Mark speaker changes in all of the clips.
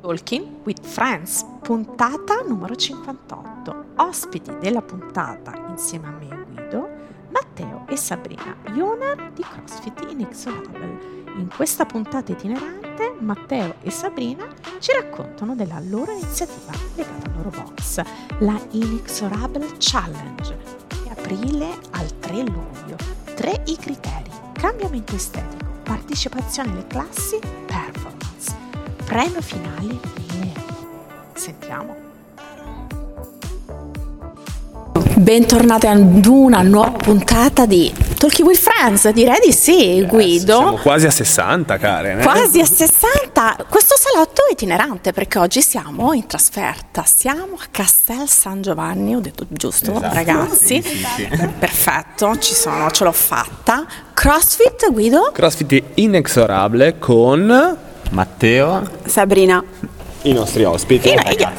Speaker 1: Talking with Friends, puntata numero 58. Ospiti della puntata insieme a me e Guido, Matteo e Sabrina, gli owner di CrossFit Inexorable. In questa puntata itinerante, Matteo e Sabrina ci raccontano della loro iniziativa legata al loro box, la Inexorable Challenge, di aprile al 3 luglio. Tre i criteri: cambiamento estetico, partecipazione alle classi, performance. Premio finale 1000 euro. Sentiamo. Bentornati ad una nuova puntata di Talking with Friends, direi di sì, Guido.
Speaker 2: Siamo quasi a 60, Karen. eh?
Speaker 1: Quasi a 60. Questo salotto è itinerante perché oggi siamo in trasferta. Siamo a Castel San Giovanni, ho detto giusto,
Speaker 2: Esatto.
Speaker 1: ragazzi. Perfetto, ci sono, ce l'ho fatta. CrossFit, Guido?
Speaker 2: CrossFit inexorable con
Speaker 3: Matteo,
Speaker 4: Sabrina,
Speaker 2: i nostri ospiti.
Speaker 1: I-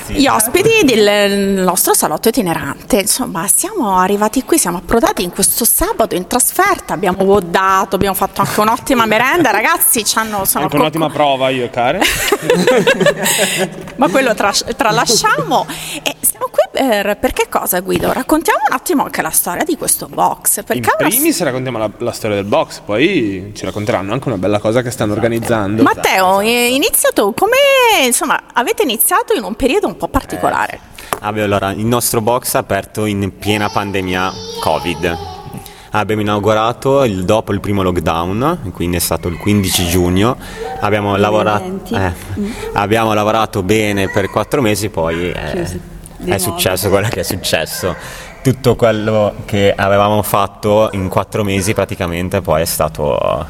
Speaker 1: gli, gli ospiti del nostro salotto itinerante. Insomma, siamo arrivati qui, siamo approdati in questo sabato in trasferta. Abbiamo vodato, abbiamo fatto anche un'ottima merenda. Ragazzi, ci hanno. Sono
Speaker 2: Anche un'ottima
Speaker 1: cocco-
Speaker 2: prova io e Karen.
Speaker 1: Ma quello tra- tralasciamo. E per, per che cosa, Guido? Raccontiamo un attimo anche la storia di questo box.
Speaker 2: In
Speaker 1: Perché una
Speaker 2: primis raccontiamo la, la storia del box, poi ci racconteranno anche una bella cosa che stanno organizzando.
Speaker 1: Matteo, eh, inizia tu. Come insomma, avete iniziato in un periodo un po' particolare?
Speaker 3: Vabbè, allora, il nostro box è aperto in piena pandemia Covid. Abbiamo inaugurato il- dopo il primo lockdown, quindi è stato il 15 giugno. Abbiamo lavorato,
Speaker 4: 2020.
Speaker 3: eh, abbiamo lavorato bene per quattro mesi, poi
Speaker 4: Chiusi. Di
Speaker 3: è
Speaker 4: nuovo.
Speaker 3: successo quello che è successo. Tutto quello che avevamo fatto in quattro mesi praticamente poi è stato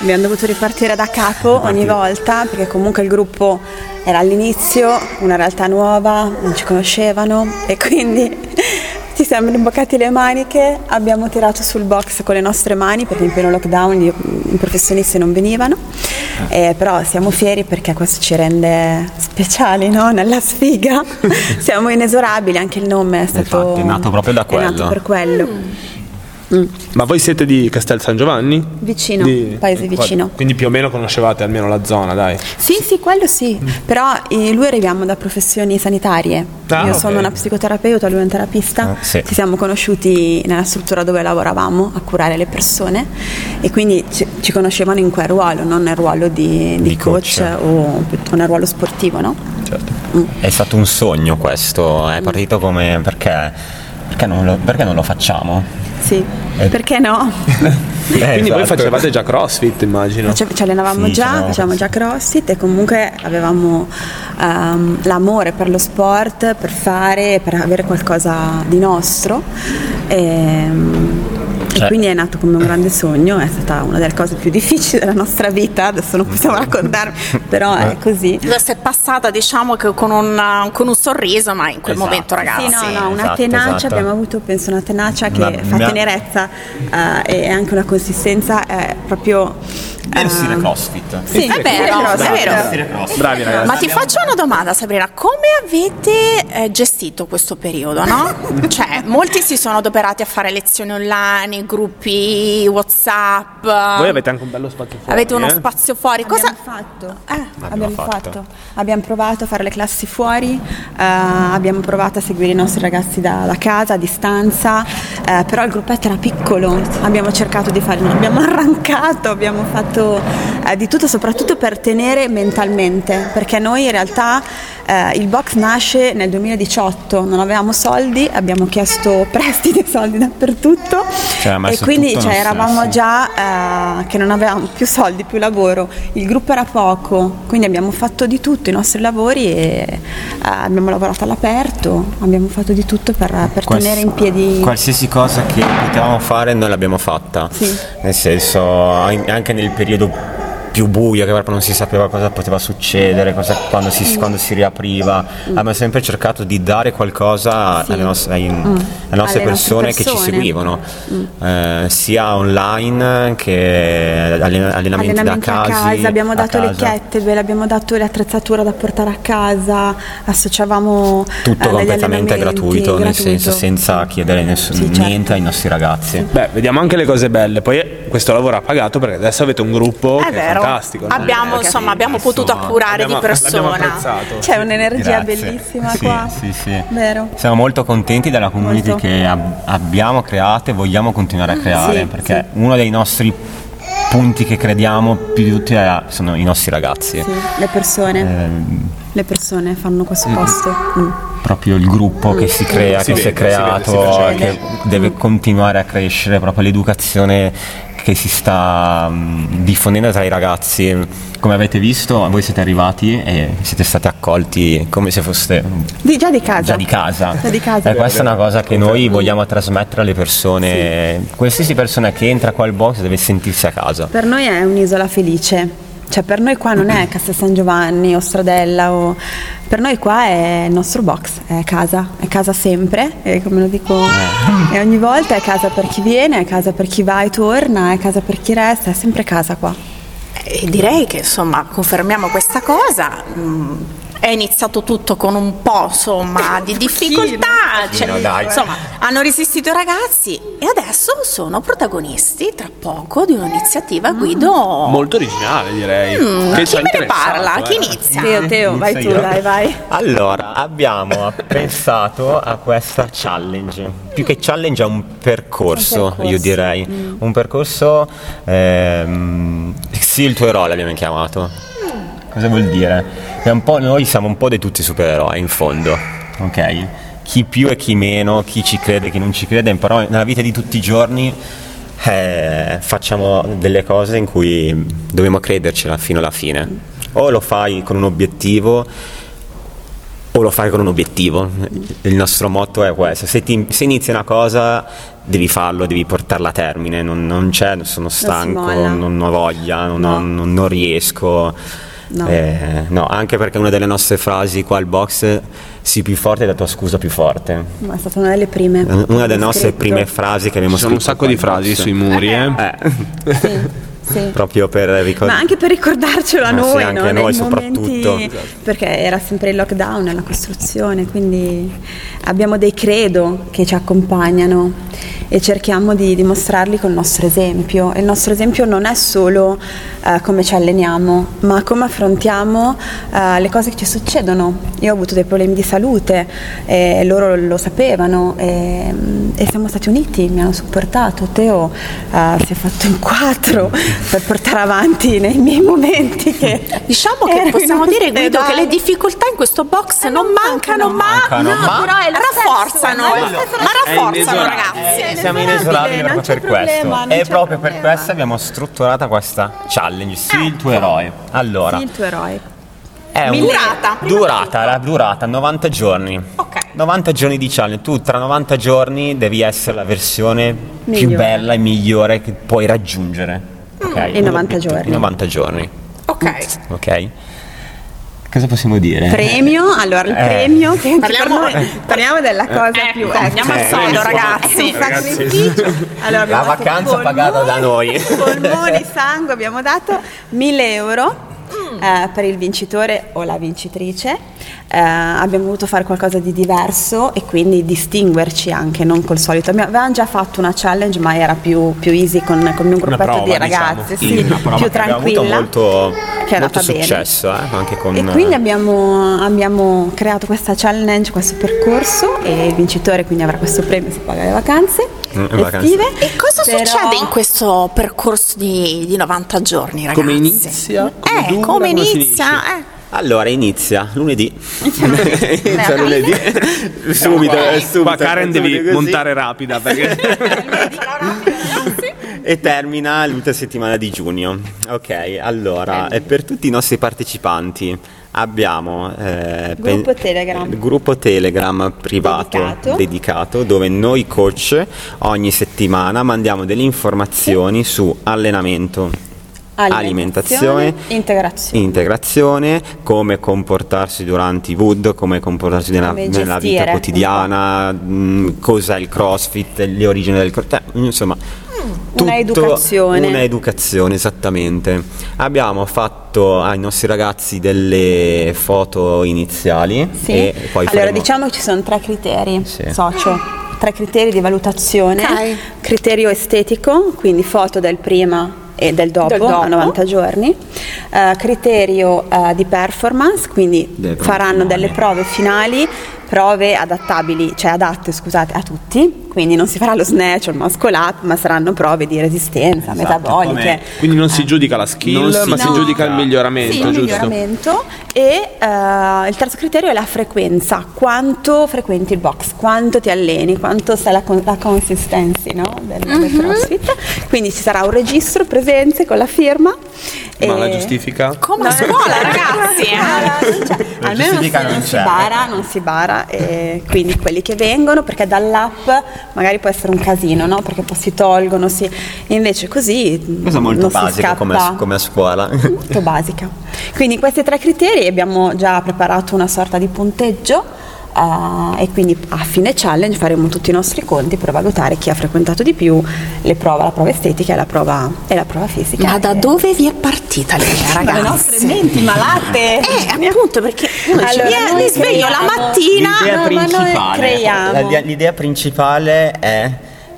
Speaker 4: abbiamo dovuto ripartire da capo ogni volta perché comunque il gruppo era all'inizio, una realtà nuova, non ci conoscevano e quindi ci siamo rimboccati le maniche, abbiamo tirato sul box con le nostre mani perché in pieno lockdown gli- i professionisti non venivano, eh, però siamo fieri perché questo ci rende speciali no? nella sfiga, siamo inesorabili, anche il nome è stato
Speaker 3: Infatti, è nato proprio da
Speaker 4: è nato
Speaker 3: quello.
Speaker 4: per quello.
Speaker 2: Ma voi siete di Castel San Giovanni?
Speaker 4: Vicino, paese vicino.
Speaker 2: Quindi più o meno conoscevate almeno la zona, dai.
Speaker 4: Sì, sì, quello sì, però eh, lui arriviamo da professioni sanitarie.
Speaker 2: Ah,
Speaker 4: Io
Speaker 2: ok.
Speaker 4: sono una psicoterapeuta, lui è un terapista.
Speaker 3: Ah, sì.
Speaker 4: Ci siamo conosciuti nella struttura dove lavoravamo a curare le persone e quindi ci, ci conoscevano in quel ruolo, non nel ruolo di, di
Speaker 3: Di
Speaker 4: coach,
Speaker 3: coach.
Speaker 4: o, nel ruolo sportivo, no?
Speaker 2: Certo.
Speaker 3: È stato un sogno questo, è partito come perché, perché, non, lo, perché non lo facciamo?
Speaker 4: Sì,
Speaker 3: Eh.
Speaker 4: perché no?
Speaker 2: Quindi voi
Speaker 3: esatto.
Speaker 2: facevate già CrossFit, immagino.
Speaker 4: Ci, ci allenavamo
Speaker 3: Sì,
Speaker 4: già,
Speaker 3: facevamo
Speaker 4: facevamo già crossfit e comunque avevamo ehm, l'amore per lo sport, per fare, per avere qualcosa di nostro. E, e
Speaker 3: Cioè-
Speaker 4: quindi è nato come un grande sogno, è stata una delle cose più difficili della nostra vita, adesso non possiamo raccontarvi, però è così.
Speaker 1: Questa è passata, diciamo, che con, una- con un sorriso, ma in quel
Speaker 3: Esatto.
Speaker 1: momento, ragazzi.
Speaker 4: Sì, no, no, una
Speaker 3: esatto,
Speaker 4: tenacia,
Speaker 3: esatto.
Speaker 4: abbiamo avuto penso una tenacia che
Speaker 3: Una-
Speaker 4: fa
Speaker 3: una-
Speaker 4: tenerezza eh, e anche una consistenza è proprio...
Speaker 3: Il stile
Speaker 4: ehm,
Speaker 3: crossfit.
Speaker 4: Sì,
Speaker 1: È vero, è vero.
Speaker 2: Bravi ragazzi.
Speaker 1: Ma ti faccio una domanda Sabrina, come avete eh, gestito questo periodo, no? cioè, molti si sono adoperati a fare lezioni online, gruppi WhatsApp.
Speaker 2: Voi avete anche un bello spazio fuori.
Speaker 1: avete uno
Speaker 2: eh?
Speaker 1: spazio fuori. Cosa
Speaker 4: Abbiamo fatto, eh,
Speaker 3: Abbiamo
Speaker 4: abbiamo
Speaker 3: fatto.
Speaker 4: fatto. Abbiamo provato a fare le classi fuori, eh, abbiamo provato a seguire i nostri ragazzi da, da casa, a distanza, eh, però il gruppetto era piccolo, abbiamo cercato di fare, abbiamo arrancato, abbiamo fatto eh, di tutto, soprattutto per tenere mentalmente, perché noi in realtà eh, il box nasce nel 2018, non avevamo soldi, abbiamo chiesto prestiti e soldi dappertutto
Speaker 3: Cioè,
Speaker 4: e quindi cioè, eravamo già eh, che non avevamo più soldi, più lavoro, il gruppo era poco, quindi abbiamo fatto di tutto i nostri lavori e eh, abbiamo lavorato all'aperto, abbiamo fatto di tutto per, per
Speaker 3: Quals-
Speaker 4: tenere in piedi...
Speaker 3: Qualsiasi cosa che potevamo fare noi l'abbiamo fatta.
Speaker 4: Sì.
Speaker 3: Nel senso, an- anche nel periodo più buio, che proprio non si sapeva cosa poteva succedere, cosa- quando, si, quando si riapriva, abbiamo sempre cercato di dare qualcosa
Speaker 4: Mm. Sì.
Speaker 3: alle, nostre, ai- alle nostre
Speaker 4: Alle nostre
Speaker 3: persone che ci
Speaker 4: persone. Mm.
Speaker 3: seguivano, eh, sia online che allen- allenamenti,
Speaker 4: Allenamenti
Speaker 3: da
Speaker 4: casa, abbiamo dato le
Speaker 3: casa.
Speaker 4: kettlebell, abbiamo dato l'attrezzatura da portare a casa, associavamo
Speaker 3: Tutto
Speaker 4: eh,
Speaker 3: completamente
Speaker 4: allenamenti,
Speaker 3: gratuito, nel
Speaker 4: gratuito.
Speaker 3: senso senza chiedere ness-
Speaker 4: Sì, certo.
Speaker 3: niente ai nostri ragazzi.
Speaker 2: Beh, vediamo anche le cose belle. Poi questo lavoro ha pagato perché adesso avete un gruppo
Speaker 1: È
Speaker 2: che
Speaker 1: vero.
Speaker 2: Fantastico. no?
Speaker 1: Abbiamo,
Speaker 2: Eh,
Speaker 1: insomma, abbiamo
Speaker 3: insomma,
Speaker 1: potuto appurare
Speaker 2: abbiamo-
Speaker 1: di persona.
Speaker 4: C'è un'energia
Speaker 3: Grazie.
Speaker 4: bellissima
Speaker 3: Sì,
Speaker 4: qua.
Speaker 3: Sì, sì.
Speaker 4: Vero.
Speaker 3: Siamo molto contenti della community
Speaker 4: Molto.
Speaker 3: che ab- abbiamo creato e vogliamo continuare a creare,
Speaker 4: Sì,
Speaker 3: perché uno dei nostri punti che crediamo più di tutti è- sono i nostri ragazzi.
Speaker 4: Sì, le persone,
Speaker 3: Ehm,
Speaker 4: le persone fanno questo posto. Mm.
Speaker 3: proprio il gruppo che si crea,
Speaker 2: Si
Speaker 3: che si è
Speaker 2: vede, si vede, si
Speaker 3: creato,
Speaker 2: vede.
Speaker 3: che deve continuare a crescere, proprio l'educazione che si sta mh, diffondendo tra i ragazzi. Come avete visto, voi siete arrivati e siete stati accolti come se foste
Speaker 4: Di, già di casa.
Speaker 3: già di casa.
Speaker 4: Già di casa.
Speaker 3: E questa è una cosa che noi vogliamo trasmettere alle persone. Qualsiasi persona che entra qua al box deve sentirsi a casa.
Speaker 4: Per noi è un'isola felice. Cioè per noi qua non è Castel San Giovanni o Stradella o... Per noi qua è il nostro box, è casa, è casa sempre, e come lo dico
Speaker 3: Eh.
Speaker 4: e ogni volta è casa per chi viene, è casa per chi va e torna, è casa per chi resta, è sempre casa qua.
Speaker 1: E direi che insomma confermiamo questa cosa. Mm, È iniziato tutto con un po' insomma di difficoltà, cioè,
Speaker 3: dai.
Speaker 1: insomma hanno resistito i ragazzi e adesso sono protagonisti tra poco di un'iniziativa Guido.
Speaker 2: Molto originale direi.
Speaker 1: Mm,
Speaker 2: Che
Speaker 1: chi me ne parla?
Speaker 2: eh.
Speaker 1: Chi inizia?
Speaker 4: Teo, Teo, vai tu,
Speaker 3: io?
Speaker 4: dai, vai.
Speaker 3: Allora, abbiamo pensato a questa challenge. Più che challenge è un percorso,
Speaker 4: Un percorso.
Speaker 3: io direi. Un percorso. Ehm, sì, il tuo eroe l'abbiamo chiamato. Cosa vuol dire? È un po', noi siamo un po' dei tutti supereroi in fondo, ok? Chi più e chi meno, chi ci crede, chi non ci crede, però nella vita di tutti i giorni eh, facciamo delle cose in cui dobbiamo credercela fino alla fine. O lo fai con un obiettivo o lo fai con un obiettivo. Il nostro motto è questo. Se, ti- se inizi una cosa devi farlo, devi portarla a termine. Non, non c'è, sono stanco,
Speaker 4: molla.
Speaker 3: non ho voglia, non,
Speaker 4: No.
Speaker 3: non- non riesco.
Speaker 4: No.
Speaker 3: Eh, no, anche perché una delle nostre frasi qua al box, sii più forte è la tua scusa più forte.
Speaker 4: Ma è stata una delle prime.
Speaker 3: Una delle nostre
Speaker 4: Scritto.
Speaker 3: prime frasi che abbiamo
Speaker 2: Ci sono un
Speaker 3: scritto
Speaker 2: sacco di frasi
Speaker 3: box.
Speaker 2: sui muri, eh.
Speaker 3: Eh,
Speaker 4: Sì, sì.
Speaker 3: proprio per ricordare.
Speaker 4: Ma anche per ricordarcelo a
Speaker 3: sì,
Speaker 4: noi,
Speaker 3: anche
Speaker 4: no?
Speaker 3: a noi soprattutto.
Speaker 4: momenti- perché era sempre il lockdown e la costruzione, quindi abbiamo dei credo che ci accompagnano e cerchiamo di dimostrarli col nostro esempio. E il nostro esempio non è solo eh, come ci alleniamo, ma come affrontiamo eh, le cose che ci succedono. Io ho avuto dei problemi di salute e loro lo sapevano e, e siamo stati uniti, mi hanno supportato. Teo eh, si è fatto in quattro per portare avanti nei miei momenti che
Speaker 1: Diciamo che possiamo dire Guido che le difficoltà in questo box non mancano, ma,
Speaker 3: mancano,
Speaker 1: no,
Speaker 3: ma-
Speaker 1: rafforzano,
Speaker 4: stesso,
Speaker 1: ma rafforzano ragazzi.
Speaker 3: Siamo inesorabili
Speaker 4: non
Speaker 3: proprio per questo
Speaker 4: problema,
Speaker 3: e proprio per questo abbiamo strutturata questa challenge sii il tuo eroe allora
Speaker 4: Sì, il tuo eroe.
Speaker 3: è un-
Speaker 1: Durata.
Speaker 3: durata la durata 90 giorni
Speaker 1: Ok.
Speaker 3: 90 giorni di challenge tu tra 90 giorni devi essere la versione più
Speaker 4: Migliore.
Speaker 3: bella e migliore che puoi raggiungere ok?
Speaker 4: In 90
Speaker 3: Un obiettivo-
Speaker 4: giorni.
Speaker 3: in 90 giorni
Speaker 1: Ok.
Speaker 3: ok cosa possiamo dire
Speaker 4: Premio, allora il
Speaker 3: Eh.
Speaker 4: premio che
Speaker 1: Parliamo-
Speaker 4: noi parliamo della cosa
Speaker 1: Ecco,
Speaker 4: più
Speaker 1: andiamo al
Speaker 3: Eh,
Speaker 1: sodo
Speaker 3: premio.
Speaker 1: ragazzi.
Speaker 4: sacrificio. Allora,
Speaker 3: La vacanza pagata da noi.
Speaker 4: Polmoni, sangue, abbiamo dato 1000 euro
Speaker 1: Mm.
Speaker 4: eh, per il vincitore o la vincitrice. Eh, abbiamo voluto fare qualcosa di diverso e quindi distinguerci anche, non col solito. Abbiamo- Avevamo già fatto una challenge, ma era più, più easy con, con un gruppetto
Speaker 2: prova,
Speaker 4: di ragazzi,
Speaker 2: diciamo.
Speaker 4: sì,
Speaker 3: Una prova
Speaker 4: più
Speaker 3: che
Speaker 4: tranquilla.
Speaker 3: molto,
Speaker 4: che è
Speaker 3: molto successo eh, anche con
Speaker 4: E quindi abbiamo, abbiamo creato questa challenge, questo percorso e il vincitore quindi avrà questo premio, si paga le vacanze
Speaker 3: Mm, le vacanze.
Speaker 1: E cosa
Speaker 4: Però-
Speaker 1: succede in questo percorso di, di 90 giorni, ragazzi?
Speaker 2: Come inizia? Come
Speaker 1: eh,
Speaker 2: dura,
Speaker 1: come
Speaker 2: come
Speaker 1: inizia?
Speaker 2: finisce?
Speaker 1: Eh.
Speaker 3: Allora inizia lunedì.
Speaker 4: lunedì.
Speaker 3: Inizia lunedì. subito, eh, subito.
Speaker 2: Qua Karen devi
Speaker 3: così.
Speaker 2: montare rapida perché
Speaker 3: E termina l'ultima settimana di giugno. Ok, allora, e per tutti i nostri partecipanti abbiamo eh,
Speaker 4: Gruppo
Speaker 3: pen-
Speaker 4: Telegram.
Speaker 3: il gruppo Telegram privato
Speaker 4: Dedicato.
Speaker 3: dedicato dove noi coach ogni settimana mandiamo delle informazioni su allenamento alimentazione,
Speaker 4: integrazione.
Speaker 3: integrazione, come comportarsi durante i wood, come comportarsi nella,
Speaker 4: Come
Speaker 3: nella vita quotidiana, mh, cos'è il crossfit, le origini del crossfit, insomma. tutto-
Speaker 4: Una educazione.
Speaker 3: Una educazione, esattamente. Abbiamo fatto ai nostri ragazzi delle foto iniziali
Speaker 4: Sì.
Speaker 3: e poi
Speaker 4: allora
Speaker 3: faremo-
Speaker 4: diciamo che ci sono tre criteri
Speaker 3: Sì.
Speaker 4: socio, tre criteri di valutazione.
Speaker 1: Ok.
Speaker 4: Criterio estetico, quindi foto del prima e del dopo,
Speaker 1: Del dopo.
Speaker 4: a 90 giorni. Eh, criterio eh, di performance, quindi
Speaker 3: prove
Speaker 4: faranno delle prove finali, prove adattabili, cioè adatte scusate, a tutti, quindi non si farà lo snatch o il muscle up, ma saranno prove di resistenza,
Speaker 3: Esatto,
Speaker 4: metaboliche.
Speaker 3: come-
Speaker 2: Quindi non si giudica la skill,
Speaker 3: Non si
Speaker 2: ma si
Speaker 4: No.
Speaker 2: giudica il miglioramento,
Speaker 4: Sì, il
Speaker 2: giusto?
Speaker 4: miglioramento e eh, il terzo criterio è la frequenza, quanto frequenti il box, quanto ti alleni, quanto sta la, con- la consistency no? del, del CrossFit. Quindi ci sarà un registro presenze con la firma.
Speaker 2: Ma
Speaker 4: e-
Speaker 2: la giustifica?
Speaker 1: Come a scuola, ragazzi. eh.
Speaker 4: Ah, non Almeno si,
Speaker 3: non
Speaker 4: non si bara, non si bara, e quindi quelli che vengono, perché dall'app magari può essere un casino, no? Perché poi si tolgono, si... invece così
Speaker 3: Cosa molto
Speaker 4: non si
Speaker 3: basica come,
Speaker 4: scappa
Speaker 3: come a scuola.
Speaker 4: molto basica. Quindi questi tre criteri abbiamo già preparato una sorta di punteggio eh, e quindi a fine challenge faremo tutti i nostri conti per valutare chi ha frequentato di più le prove, la prova estetica e la prova, e la prova fisica.
Speaker 1: Ma da
Speaker 4: E-
Speaker 1: dove vi è partita l'idea,
Speaker 4: Dalle
Speaker 1: ragazzi?
Speaker 4: nostre menti malate.
Speaker 1: Eh, appunto, perché
Speaker 4: Allora,
Speaker 1: "Via,
Speaker 4: noi
Speaker 1: mi sveglio la mattina.
Speaker 3: L'idea
Speaker 4: no, ma noi
Speaker 3: principale,
Speaker 4: creiamo.
Speaker 3: la- l'idea principale è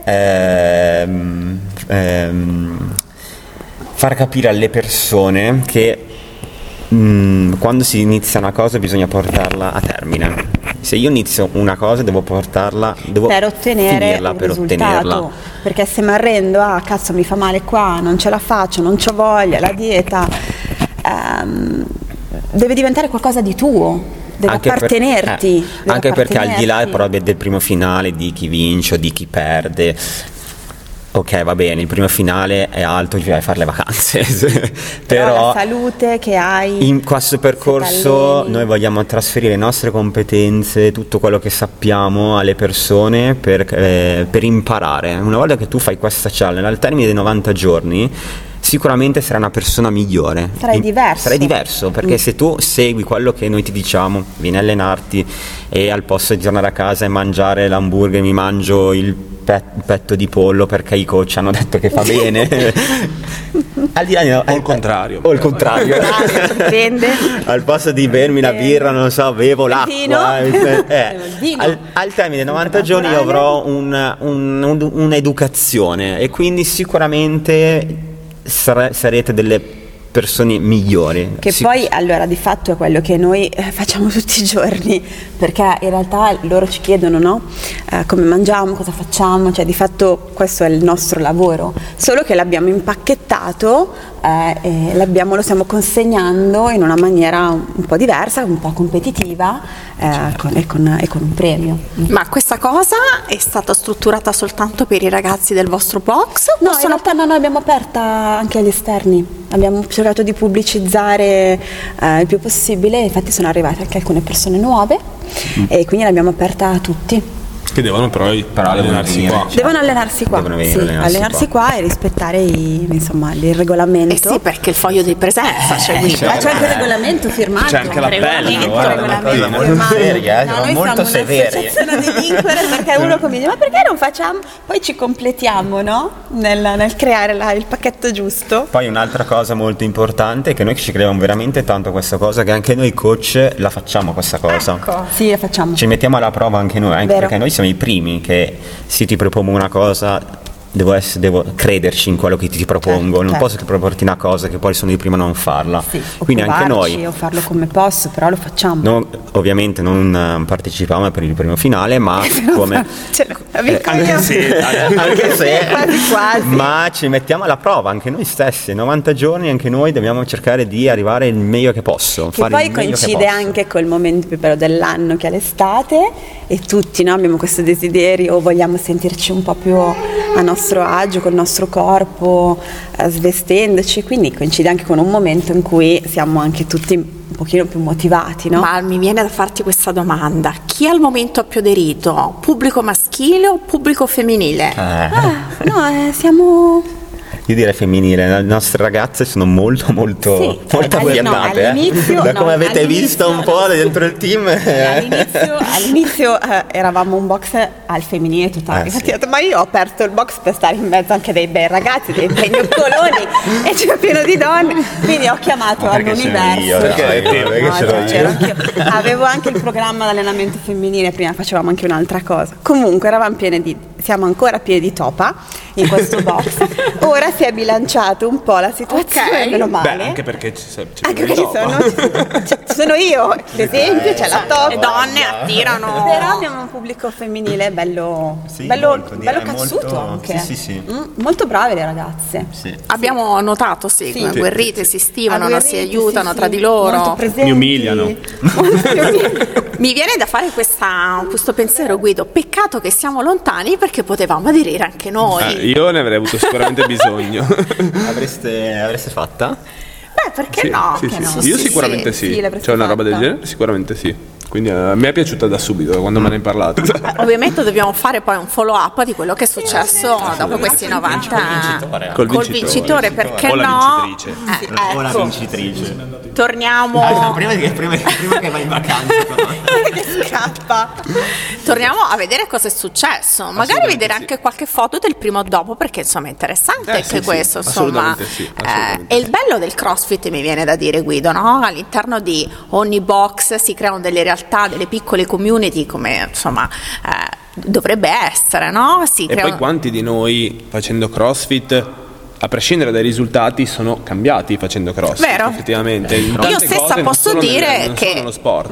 Speaker 3: ehm, ehm, far capire alle persone che mm, quando si inizia una cosa bisogna portarla a termine. Se io inizio una cosa devo portarla, devo
Speaker 4: per ottenere
Speaker 3: finirla,
Speaker 4: un
Speaker 3: per ottenerla.
Speaker 4: Perché se mi arrendo, ah cazzo mi fa male qua, non ce la faccio, non c'ho voglia, la dieta, ehm, deve diventare qualcosa di tuo, deve
Speaker 3: Anche per-
Speaker 4: appartenerti.
Speaker 3: eh,
Speaker 4: deve
Speaker 3: anche perché al di là
Speaker 4: appartenerti.
Speaker 3: proprio del primo finale di chi vince o di chi perde. Ok, va bene, il primo finale è alto, ci vai a fare le vacanze.
Speaker 4: Però,
Speaker 3: Però,
Speaker 4: la salute che hai
Speaker 3: in questo percorso noi vogliamo trasferire le nostre competenze, tutto quello che sappiamo alle persone per, eh, per imparare. Una volta che tu fai questa challenge, al termine dei 90 giorni, sicuramente sarai una persona migliore.
Speaker 4: Sarai diverso.
Speaker 3: Sarai diverso, perché
Speaker 4: Mm.
Speaker 3: se tu segui quello che noi ti diciamo, vieni a allenarti e al posto di tornare a casa e mangiare l'hamburger mi mangio il pe- petto di pollo perché i coach hanno detto che fa bene. al di là di-
Speaker 2: O il contrario.
Speaker 3: O il contrario.
Speaker 4: dipende.
Speaker 3: al posto di bermi la birra, non so, bevo l'acqua. eh, eh.
Speaker 4: Vino.
Speaker 3: Al, al termine dei 90 giorni io avrò un- un- un- un'educazione e quindi sicuramente sare- sarete delle persone migliori.
Speaker 4: Che
Speaker 3: Sic-
Speaker 4: poi allora di fatto è quello che noi eh, facciamo tutti i giorni, perché in realtà loro ci chiedono no? Eh, come mangiamo, cosa facciamo, cioè di fatto questo è il nostro lavoro, solo che l'abbiamo impacchettato eh, e l'abbiamo- lo stiamo consegnando in una maniera un po' diversa, un po' competitiva eh, con- e, con, e con un premio.
Speaker 1: Ma questa cosa è stata strutturata soltanto per i ragazzi del vostro box?
Speaker 4: No, in
Speaker 1: sono
Speaker 4: realtà no, noi abbiamo aperta anche agli esterni, abbiamo cercato di pubblicizzare eh, il più possibile, infatti sono arrivate anche alcune persone nuove e quindi l'abbiamo aperta a tutti.
Speaker 2: Che devono però,
Speaker 3: Però
Speaker 2: allenarsi
Speaker 3: devono
Speaker 2: qua.
Speaker 3: venire.
Speaker 4: Devono allenarsi qua,
Speaker 3: Devono venire
Speaker 4: sì,
Speaker 3: allenarsi
Speaker 4: allenarsi
Speaker 3: qua.
Speaker 4: qua. e rispettare i- insomma, il regolamento.
Speaker 1: Eh sì, perché il foglio di presenza c'è qui.
Speaker 4: Ma c'è anche il regolamento firmato.
Speaker 2: C'è anche l'appello,
Speaker 4: Regolamento,
Speaker 2: guarda,
Speaker 4: regolamento
Speaker 3: una cosa molto seria, eh,
Speaker 4: No,
Speaker 3: sono
Speaker 4: noi
Speaker 3: molto severi.
Speaker 4: un'associazione di vincere perché uno comincia, ma perché non facciamo? Poi ci completiamo, no? Nel, nel creare la- il pacchetto giusto.
Speaker 3: Poi un'altra cosa molto importante è che noi ci crediamo veramente tanto a questa cosa, che anche noi coach la facciamo questa cosa.
Speaker 4: Sì, la facciamo.
Speaker 3: Ci mettiamo alla prova anche noi, anche
Speaker 4: Vero.
Speaker 3: perché noi siamo i primi che se ti propongo una cosa devo, essere- devo crederci in quello che ti propongo,
Speaker 4: Certo,
Speaker 3: non
Speaker 4: certo.
Speaker 3: posso che proporti una cosa che poi sono i primi a non farla.
Speaker 4: Sì, o
Speaker 3: Quindi anche noi
Speaker 4: o farlo come posso, però lo facciamo.
Speaker 3: non- ovviamente non eh, partecipiamo per il primo finale, ma come
Speaker 4: Ce la vinco
Speaker 3: Eh,
Speaker 4: io.
Speaker 3: sì, anche se
Speaker 4: quasi quasi.
Speaker 3: ma ci mettiamo alla prova anche noi stessi 90 giorni anche noi dobbiamo cercare di arrivare il meglio che posso
Speaker 4: Che poi
Speaker 3: che
Speaker 4: coincide
Speaker 3: posso.
Speaker 4: anche col momento più bello dell'anno che è l'estate e tutti no, abbiamo questo desiderio, vogliamo sentirci un po' più a nostro agio col nostro corpo, eh, svestendoci, quindi coincide anche con un momento in cui siamo anche tutti un pochino più motivati, no?
Speaker 1: Ma mi viene da farti questa domanda. Chi al momento ha più aderito? Pubblico maschile o pubblico femminile?
Speaker 3: Eh,
Speaker 4: Ah, no, eh, siamo
Speaker 3: io direi femminile le nostre ragazze sono molto molto
Speaker 4: Sì,
Speaker 3: molto
Speaker 4: all- no,
Speaker 3: affiatate eh.
Speaker 4: all'inizio-
Speaker 3: da
Speaker 4: no,
Speaker 3: come avete visto un po'
Speaker 4: no.
Speaker 3: dentro il team eh.
Speaker 4: All'inizio, all'inizio, eh, eravamo un box al femminile totale,
Speaker 3: Eh,
Speaker 4: infatti
Speaker 3: sì.
Speaker 4: detto ma io ho aperto il box per stare in mezzo anche dei bei ragazzi, dei bei gnoccoloni e c'è pieno di donne, quindi ho chiamato
Speaker 3: Ma perché
Speaker 4: all'universo.
Speaker 3: io, perché
Speaker 4: No,
Speaker 3: ce l'ho
Speaker 4: cioè, c'ero
Speaker 3: io?
Speaker 4: Avevo anche il programma di allenamento femminile, prima facevamo anche un'altra cosa. Comunque eravamo piene di siamo ancora a piedi di topa in questo box. Ora si è bilanciato un po' la situazione,
Speaker 1: Ok.
Speaker 4: meno
Speaker 2: Beh,
Speaker 4: male.
Speaker 2: anche perché ci, c'è
Speaker 4: Anche perché sono, cioè, ci sono io, per esempio, c'è la top.
Speaker 1: Le donne attirano.
Speaker 4: Però abbiamo un pubblico femminile bello,
Speaker 3: Sì,
Speaker 4: bello,
Speaker 3: molto,
Speaker 4: bello
Speaker 3: direi,
Speaker 4: cazzuto
Speaker 3: molto-
Speaker 4: anche.
Speaker 3: sì, sì, sì.
Speaker 4: Mm, molto brave le ragazze.
Speaker 3: Sì.
Speaker 1: Abbiamo notato, sì,
Speaker 4: Sì.
Speaker 1: come
Speaker 4: Sì,
Speaker 1: guerrite, si stimolano, si
Speaker 4: Agguerriti,
Speaker 1: aiutano
Speaker 4: sì,
Speaker 1: tra
Speaker 4: sì,
Speaker 1: di loro.
Speaker 2: Mi umiliano.
Speaker 1: Mi viene da fare questa- questo pensiero, Guido. Peccato che siamo lontani perché potevamo aderire anche noi.
Speaker 2: Eh, io ne avrei avuto sicuramente bisogno.
Speaker 3: Avreste, avreste fatta?
Speaker 1: Beh, perché
Speaker 2: Sì,
Speaker 1: no?
Speaker 2: sì, sì,
Speaker 1: no?
Speaker 2: Io
Speaker 1: Sì,
Speaker 2: sicuramente
Speaker 1: sì.
Speaker 2: sì. C'è una roba del genere? Sicuramente sì. Quindi eh, a me è piaciuta da subito quando me ne hai parlato.
Speaker 1: Ovviamente dobbiamo fare poi un follow up di quello che è successo dopo questi 90
Speaker 3: vincitore.
Speaker 2: Col
Speaker 1: col
Speaker 2: vincitore.
Speaker 1: vincitore, perché
Speaker 2: O la
Speaker 1: no?
Speaker 2: vincitrice.
Speaker 1: Eh,
Speaker 3: O la
Speaker 1: ecco,
Speaker 3: vincitrice.
Speaker 1: torniamo,
Speaker 3: prima, che, prima, prima che vai in vacanza.
Speaker 4: che scappa.
Speaker 1: torniamo a vedere cosa è successo. Magari vedere
Speaker 2: sì.
Speaker 1: anche qualche foto del primo dopo, perché insomma è interessante
Speaker 2: Eh,
Speaker 1: anche
Speaker 2: sì, sì,
Speaker 1: questo. insomma,
Speaker 2: assolutamente sì,
Speaker 1: Eh,
Speaker 2: assolutamente
Speaker 1: e il bello del CrossFit mi viene da dire, Guido, no? All'interno di ogni box si creano delle realtà, delle piccole community, come insomma eh, dovrebbe essere, no? Si
Speaker 2: E
Speaker 1: crea-
Speaker 2: poi quanti di noi facendo CrossFit, a prescindere dai risultati, sono cambiati facendo CrossFit?
Speaker 1: Vero.
Speaker 2: Effettivamente.
Speaker 1: Io stessa posso dire
Speaker 2: non
Speaker 1: che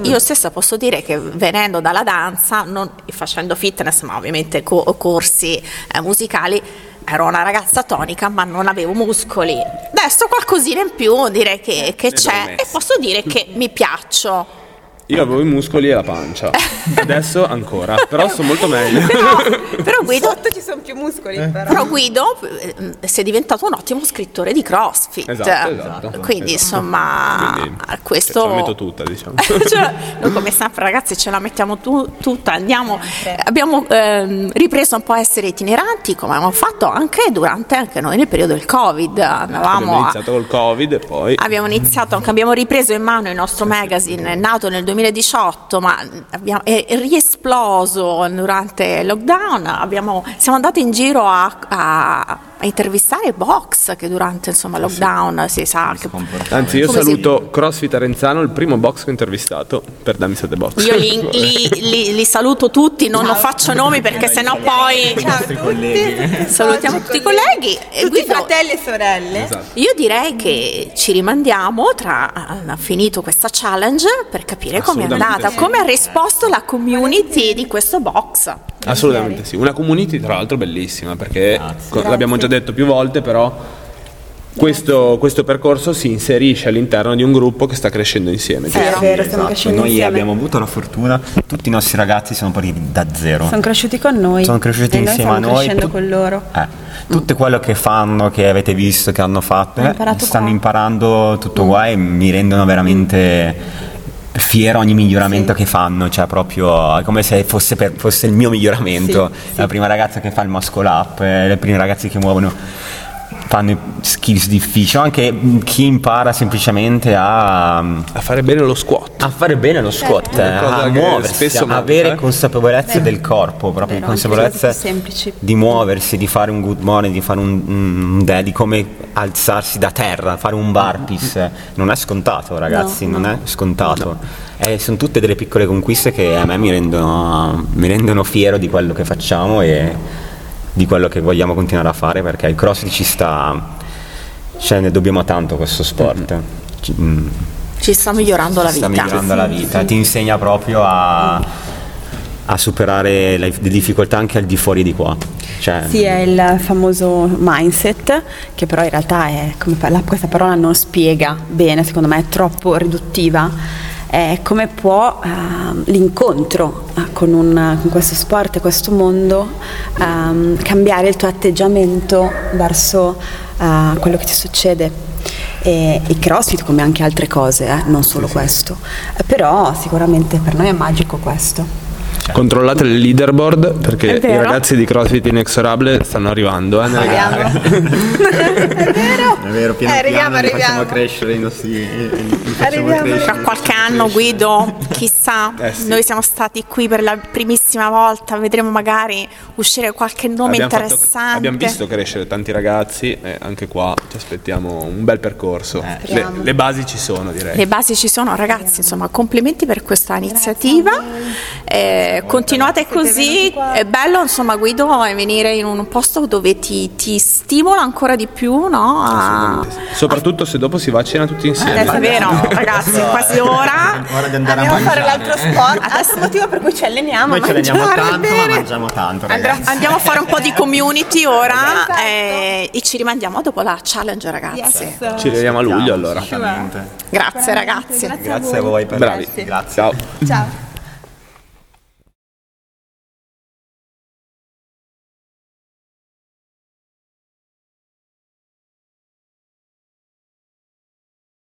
Speaker 1: io stessa posso dire che venendo dalla danza, non facendo fitness, ma ovviamente co- corsi eh, musicali, ero una ragazza tonica, ma non avevo muscoli. Adesso qualcosina in più direi che, che c'è e posso dire che mi piaccio.
Speaker 2: Io avevo i muscoli e la pancia. Adesso ancora, però sto molto meglio.
Speaker 1: Però, però Guido
Speaker 4: Sotto ci sono più muscoli, però.
Speaker 1: Però Guido eh, sei diventato un ottimo scrittore di CrossFit.
Speaker 2: Esatto, esatto.
Speaker 1: Quindi
Speaker 2: Esatto.
Speaker 1: insomma
Speaker 2: Quindi,
Speaker 1: questo
Speaker 2: Ce la metto tutta, diciamo.
Speaker 1: Cioè, noi come sempre ragazzi ce la mettiamo tu- tutta, andiamo, abbiamo ehm, ripreso un po' a essere itineranti come abbiamo fatto anche durante anche noi nel periodo del Covid.
Speaker 2: Abbiamo
Speaker 1: Andavamo a-
Speaker 2: iniziato col Covid e poi...
Speaker 1: Abbiamo iniziato, anche abbiamo ripreso in mano il nostro magazine, è nato nel 2018, ma abbiamo- è riesploso durante il lockdown. Abbiamo- siamo andati in giro a, a- a intervistare box che durante insomma, lockdown si sa che
Speaker 2: Anzi, io
Speaker 1: Come si-
Speaker 2: saluto CrossFit Arenzano, il primo box che ho intervistato per Dammi Sette Box.
Speaker 1: Io li, li- li- li saluto tutti, non, non faccio nomi perché sennò poi
Speaker 4: Ciao a tutti.
Speaker 1: salutiamo tutti i colleghi. E
Speaker 4: Tutti
Speaker 1: Guido,
Speaker 4: fratelli e sorelle.
Speaker 2: Esatto.
Speaker 1: io direi che ci rimandiamo tra ha finito questa challenge per capire come è andata,
Speaker 2: sì.
Speaker 1: come ha risposto la community di questo box.
Speaker 2: Assolutamente sì, una community tra l'altro bellissima perché co- l'abbiamo già detto più volte però questo, questo percorso si inserisce all'interno di un gruppo che sta crescendo insieme.
Speaker 4: Sì, è vero, stiamo
Speaker 3: Esatto,
Speaker 4: crescendo
Speaker 3: Noi
Speaker 4: insieme.
Speaker 3: abbiamo avuto la fortuna, tutti i nostri ragazzi sono partiti da zero.
Speaker 4: Sono cresciuti con noi.
Speaker 3: Sono cresciuti
Speaker 4: e
Speaker 3: insieme
Speaker 4: noi
Speaker 3: a noi.
Speaker 4: crescendo
Speaker 3: tu-
Speaker 4: con loro.
Speaker 3: Eh, tutto quello che fanno, che avete visto, che hanno fatto, eh, stanno
Speaker 4: qua.
Speaker 3: imparando tutto qua e mi rendono veramente fiero ogni miglioramento
Speaker 4: Sì.
Speaker 3: che fanno, cioè proprio è come se fosse, per- fosse il mio miglioramento.
Speaker 4: Sì,
Speaker 3: La prima ragazza che fa il muscle up, eh, le prime ragazze che muovono fanno skills difficili, anche chi impara semplicemente a,
Speaker 2: A fare bene lo squat.
Speaker 3: A fare bene lo squat, eh,
Speaker 2: Una cosa
Speaker 3: a muoversi, a avere
Speaker 2: eh.
Speaker 3: consapevolezza del corpo, proprio
Speaker 4: Vero,
Speaker 3: consapevolezza di muoversi, di fare un good morning, di fare un, un day, di come alzarsi da terra, fare un burpees. Non è scontato, ragazzi,
Speaker 4: No,
Speaker 3: non è scontato. Eh, sono tutte delle piccole conquiste che a me mi rendono, mi rendono fiero di quello che facciamo e di quello che vogliamo continuare a fare perché il crossfit ci sta. Cioè, ne dobbiamo tanto questo sport. Ci- mm,
Speaker 1: Ci sta migliorando la
Speaker 3: sta
Speaker 1: vita.
Speaker 3: migliorando la vita, ti insegna proprio a, a superare le, difficoltà anche al di fuori di qua. Cioè,
Speaker 4: Sì, è il famoso mindset, che però in realtà è, come pa- la- questa parola non spiega bene, secondo me è troppo riduttiva. È come può ehm, l'incontro eh, con, un- con questo sport e questo mondo ehm, cambiare il tuo atteggiamento verso eh, quello che ti succede. E il crossfit come anche altre cose, eh, non solo questo. Però sicuramente per noi è magico questo.
Speaker 2: Controllate il leaderboard perché i ragazzi di CrossFit Inexorable stanno arrivando. Eh, nelle gare.
Speaker 4: è vero?
Speaker 3: È vero, piano
Speaker 4: Eh, arriviamo,
Speaker 3: piano li facciamo
Speaker 4: arriviamo.
Speaker 3: crescere i nostri
Speaker 4: Arriviamo.
Speaker 3: crescere.
Speaker 1: Tra qualche anno Guido, chissà,
Speaker 2: Eh sì.
Speaker 1: noi siamo stati qui per la primissima volta, vedremo magari uscire qualche nome
Speaker 2: Abbiamo, fatto-
Speaker 1: interessante.
Speaker 2: abbiamo visto crescere tanti ragazzi e anche qua ci aspettiamo un bel percorso. le,
Speaker 4: Speriamo.
Speaker 2: le basi ci sono direi.
Speaker 1: Le basi ci sono, ragazzi, insomma, complimenti per questa iniziativa. Eh, eh, continuate così, è bello insomma Guido venire in un posto dove ti, ti stimola ancora di più, no? A...
Speaker 2: Soprattutto se dopo si va a cena tutti insieme.
Speaker 1: È vero, ragazzi, quasi ora.
Speaker 3: Ora di andare
Speaker 4: Andiamo
Speaker 3: a
Speaker 4: fare l'altro sport. Adesso è il motivo per cui ci alleniamo.
Speaker 3: Noi ci alleniamo tanto, ma
Speaker 4: bene.
Speaker 3: mangiamo tanto, ragazzi.
Speaker 1: Andiamo a fare un po' di community ora
Speaker 4: Esatto.
Speaker 1: eh, e ci rimandiamo dopo la challenge ragazzi.
Speaker 4: Yes.
Speaker 2: Ci vediamo a luglio allora.
Speaker 1: Grazie ragazzi.
Speaker 3: Grazie a voi per
Speaker 2: Bravi.
Speaker 3: Grazie.
Speaker 2: Ciao.
Speaker 4: Ciao.